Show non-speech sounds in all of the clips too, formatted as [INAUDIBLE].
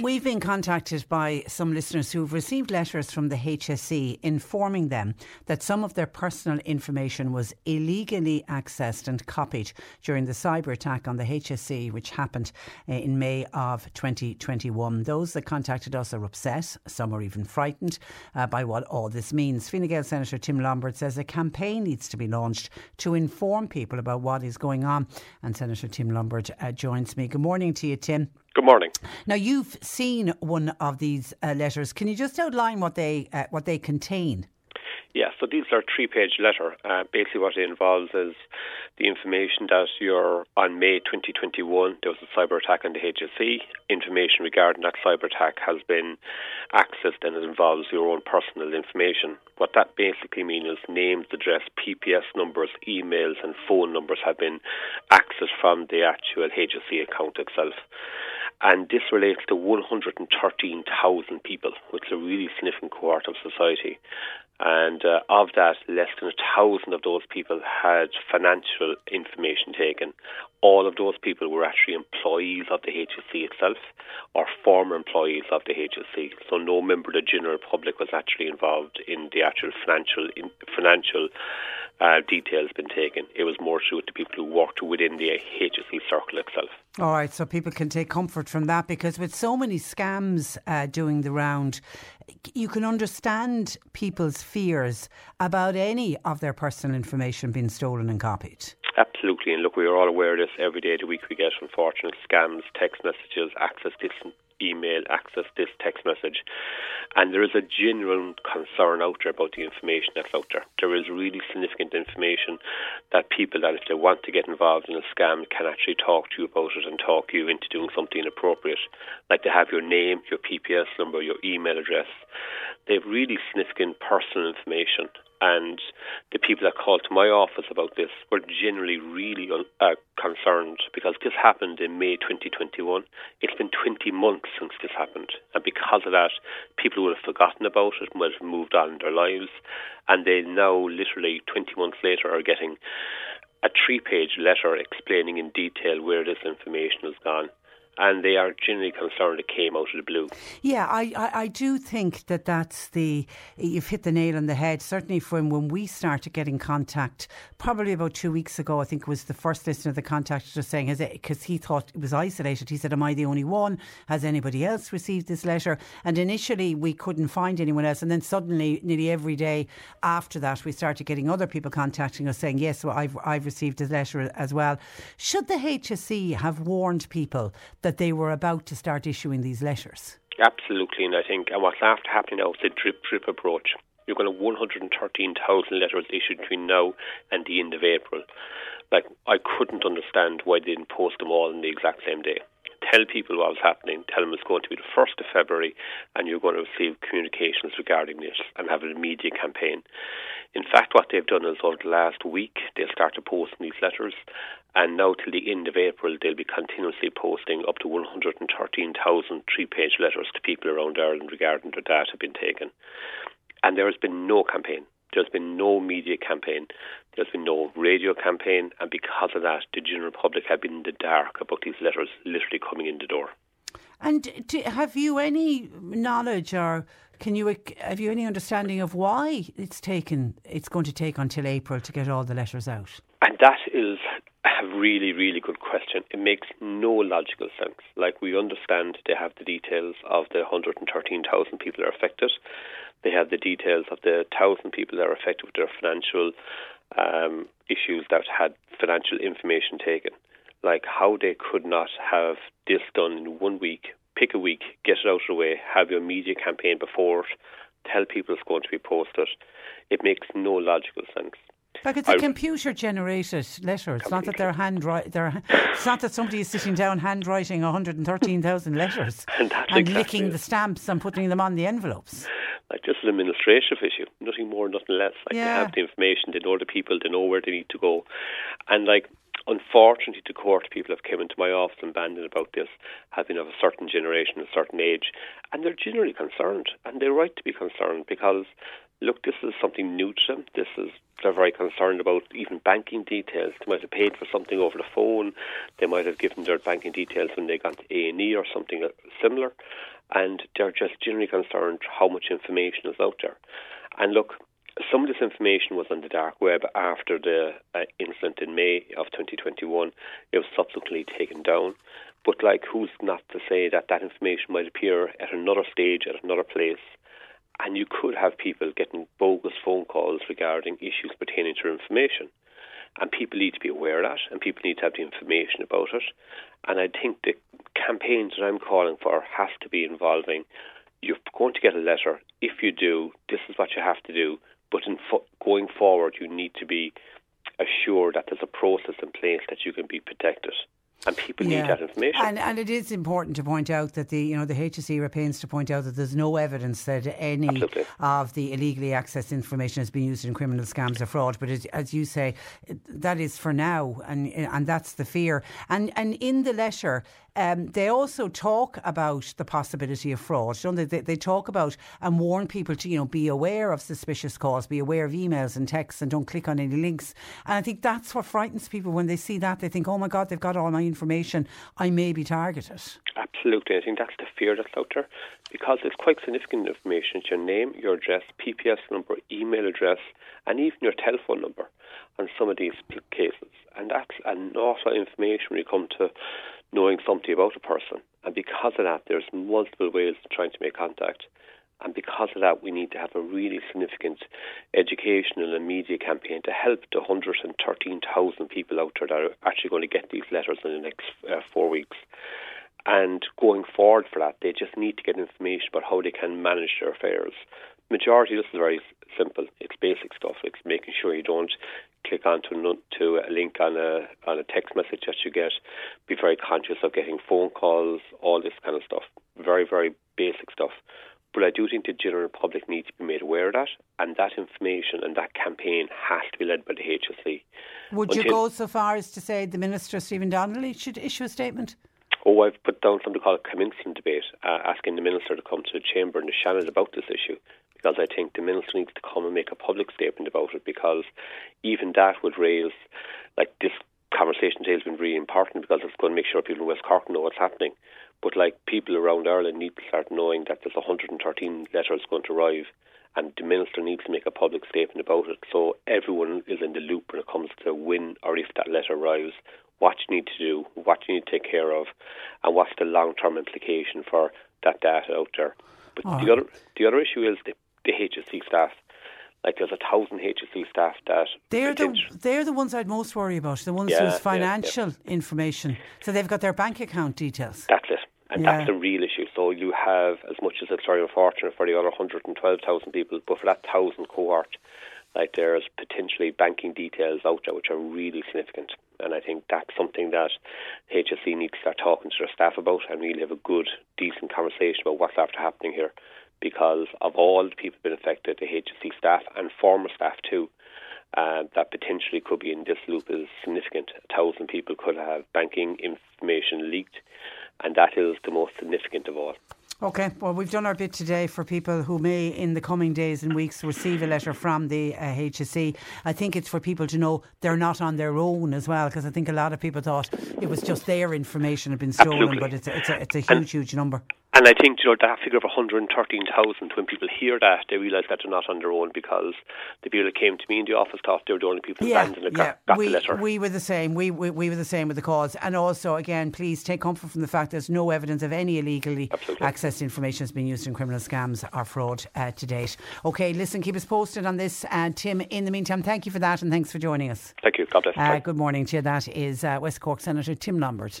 We've been contacted by some listeners who've received letters from the HSE informing them that some of their personal information was illegally accessed and copied during the cyber attack on the HSE, which happened uh, in May of 2021. Those that contacted us are upset, some are even frightened uh, by what all this means. Fine Gael Senator Tim Lombard says a campaign needs to be launched to inform people about what is going on. And Senator Tim Lombard uh, joins me. Good morning to you, Tim. Good morning. Now you've seen one of these uh, letters. Can you just outline what they uh, what they contain? Yeah, so these are three-page letter. Uh, basically, what it involves is the information that you're on May 2021 there was a cyber attack on the HSE. Information regarding that cyber attack has been accessed and it involves your own personal information. What that basically means is names, address, PPS numbers, emails, and phone numbers have been accessed from the actual HSE account itself and this relates to 113,000 people, which is a really significant cohort of society. And uh, of that, less than a thousand of those people had financial information taken. All of those people were actually employees of the HSE itself or former employees of the HSE. So no member of the general public was actually involved in the actual financial in, financial uh, details been taken. It was more to with the people who worked within the HSE circle itself. All right, so people can take comfort from that because with so many scams uh, doing the round, you can understand people's fears about any of their personal information being stolen and copied. Absolutely, and look, we are all aware of this every day of the week. We get unfortunate scams, text messages, access this email, access this text message. And there is a general concern out there about the information that's out there. There is really significant information that people that if they want to get involved in a scam can actually talk to you about it and talk you into doing something inappropriate. Like they have your name, your PPS number, your email address. They have really significant personal information and the people that called to my office about this were generally really uh, concerned because this happened in May 2021. It's been 20 months since this happened, and because of that, people would have forgotten about it and would have moved on in their lives, and they now, literally 20 months later, are getting a three-page letter explaining in detail where this information has gone and they are generally concerned it came out of the blue. Yeah, I, I, I, do think that that's the, you've hit the nail on the head. Certainly from when we started getting contact, probably about two weeks ago, I think it was the first listener that contacted us saying, because he thought it was isolated. He said, Am I the only one? Has anybody else received this letter? And initially we couldn't find anyone else. And then suddenly, nearly every day after that, we started getting other people contacting us saying, Yes, well, I've, I've received this letter as well. Should the HSE have warned people that that they were about to start issuing these letters. Absolutely, and I think and what's after happening now is the drip drip approach. You're going to have 113,000 letters issued between now and the end of April. Like I couldn't understand why they didn't post them all on the exact same day. Tell people what was happening. Tell them it's going to be the first of February, and you're going to receive communications regarding this, and have an immediate campaign. In fact, what they've done is over the last week, they'll start to post newsletters and now till the end of April, they'll be continuously posting up to 113,000 three-page letters to people around Ireland regarding their data being taken. And there has been no campaign. There's been no media campaign. There's been no radio campaign. And because of that, the general public have been in the dark about these letters literally coming in the door. And do, have you any knowledge or can you have you any understanding of why it's taken it's going to take until April to get all the letters out? And that is a really, really good question. It makes no logical sense. Like, we understand they have the details of the 113,000 people that are affected. They have the details of the 1,000 people that are affected with their financial um, issues that had financial information taken. Like, how they could not have this done in one week, pick a week, get it out of the way, have your media campaign before it, tell people it's going to be posted. It makes no logical sense. Like it's a computer generated letter. It's not that they're hand they're It's not that somebody is sitting down handwriting 113,000 letters [LAUGHS] and, and exactly licking it. the stamps and putting them on the envelopes. Like just an administrative issue, nothing more, nothing less. Like yeah. they have the information, they know the people, they know where they need to go, and like unfortunately, the court people have come into my office and banded about this, having of a certain generation, a certain age, and they're generally concerned, and they're right to be concerned because look, this is something new to them. This is they're very concerned about even banking details. They might have paid for something over the phone. They might have given their banking details when they got to A and E or something uh, similar, and they're just generally concerned how much information is out there. And look, some of this information was on the dark web after the uh, incident in May of 2021. It was subsequently taken down. But like, who's not to say that that information might appear at another stage, at another place, and you could have people getting bogus phone calls regarding issues pertaining to information. And people need to be aware of that, and people need to have the information about it. And I think the campaigns that I'm calling for have to be involving you're going to get a letter. If you do, this is what you have to do. But in fo- going forward, you need to be assured that there's a process in place that you can be protected and people yeah. need that information. And, and it is important to point out that the you know the HSE are pains to point out that there's no evidence that any Absolutely. of the illegally accessed information has been used in criminal scams or fraud. But it, as you say, that is for now, and and that's the fear. And and in the letter, um, they also talk about the possibility of fraud. Don't they? they? They talk about and warn people to, you know, be aware of suspicious calls, be aware of emails and texts, and don't click on any links. And I think that's what frightens people when they see that. They think, oh my God, they've got all my information. I may be targeted. Absolutely. I think that's the fear that's out there because it's quite significant information. It's your name, your address, PPS number, email address, and even your telephone number on some of these cases. And that's an awful information when you come to knowing something about a person. And because of that, there's multiple ways of trying to make contact. And because of that, we need to have a really significant educational and media campaign to help the 113,000 people out there that are actually going to get these letters in the next uh, four weeks. And going forward for that, they just need to get information about how they can manage their affairs. Majority, this is very simple. It's basic stuff. It's making sure you don't click onto to a link on a on a text message that you get. Be very conscious of getting phone calls, all this kind of stuff. Very very basic stuff. But I do think the general public needs to be made aware of that, and that information and that campaign has to be led by the HSE. Would Until you go so far as to say the Minister, Stephen Donnelly, should issue a statement? Oh, I've put down something called a commencement debate, uh, asking the Minister to come to the Chamber and the Seanad about this issue because I think the minister needs to come and make a public statement about it because even that would raise, like this conversation today has been really important because it's going to make sure people in West Cork know what's happening. But like people around Ireland need to start knowing that there's 113 letters going to arrive and the minister needs to make a public statement about it so everyone is in the loop when it comes to when or if that letter arrives, what you need to do, what you need to take care of, and what's the long term implication for that data out there. But oh. the other the other issue is the the HSE staff. Like there's a thousand HSE staff that they're the they're the ones I'd most worry about. The ones yeah, whose financial yeah, yeah. information. So they've got their bank account details. That's it. And that's the real issue. So you have, as much as it's very unfortunate for the other 112,000 people, but for that 1,000 cohort, like there's potentially banking details out there which are really significant. And I think that's something that HSE needs to start talking to their staff about and really have a good, decent conversation about what's after happening here because of all the people been affected, the HSE staff and former staff too. Uh, that potentially could be in this loop is significant. A thousand people could have banking information leaked, and that is the most significant of all. Okay, well, we've done our bit today for people who may, in the coming days and weeks, receive a letter from the uh, HSE. I think it's for people to know they're not on their own as well, because I think a lot of people thought it was just their information had been stolen, Absolutely. but it's a, it's a, it's a huge, and, huge number. And I think you know that figure of 113,000. When people hear that, they realise that they're not on their own because the people that came to me in the office thought they were the only people yeah, in yeah. got, got we, the letter. We were the same. We, we we were the same with the cause. And also, again, please take comfort from the fact there's no evidence of any illegally Absolutely. accessed information that's been used in criminal scams or fraud uh, to date. Okay, listen, keep us posted on this. And Tim, in the meantime, thank you for that and thanks for joining us. Thank you. God bless. Uh, good morning to you. That is uh, West Cork Senator Tim Lombard.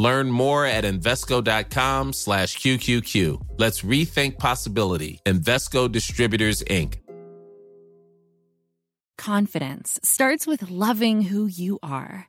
Learn more at Invesco.com slash QQQ. Let's rethink possibility. Invesco Distributors, Inc. Confidence starts with loving who you are.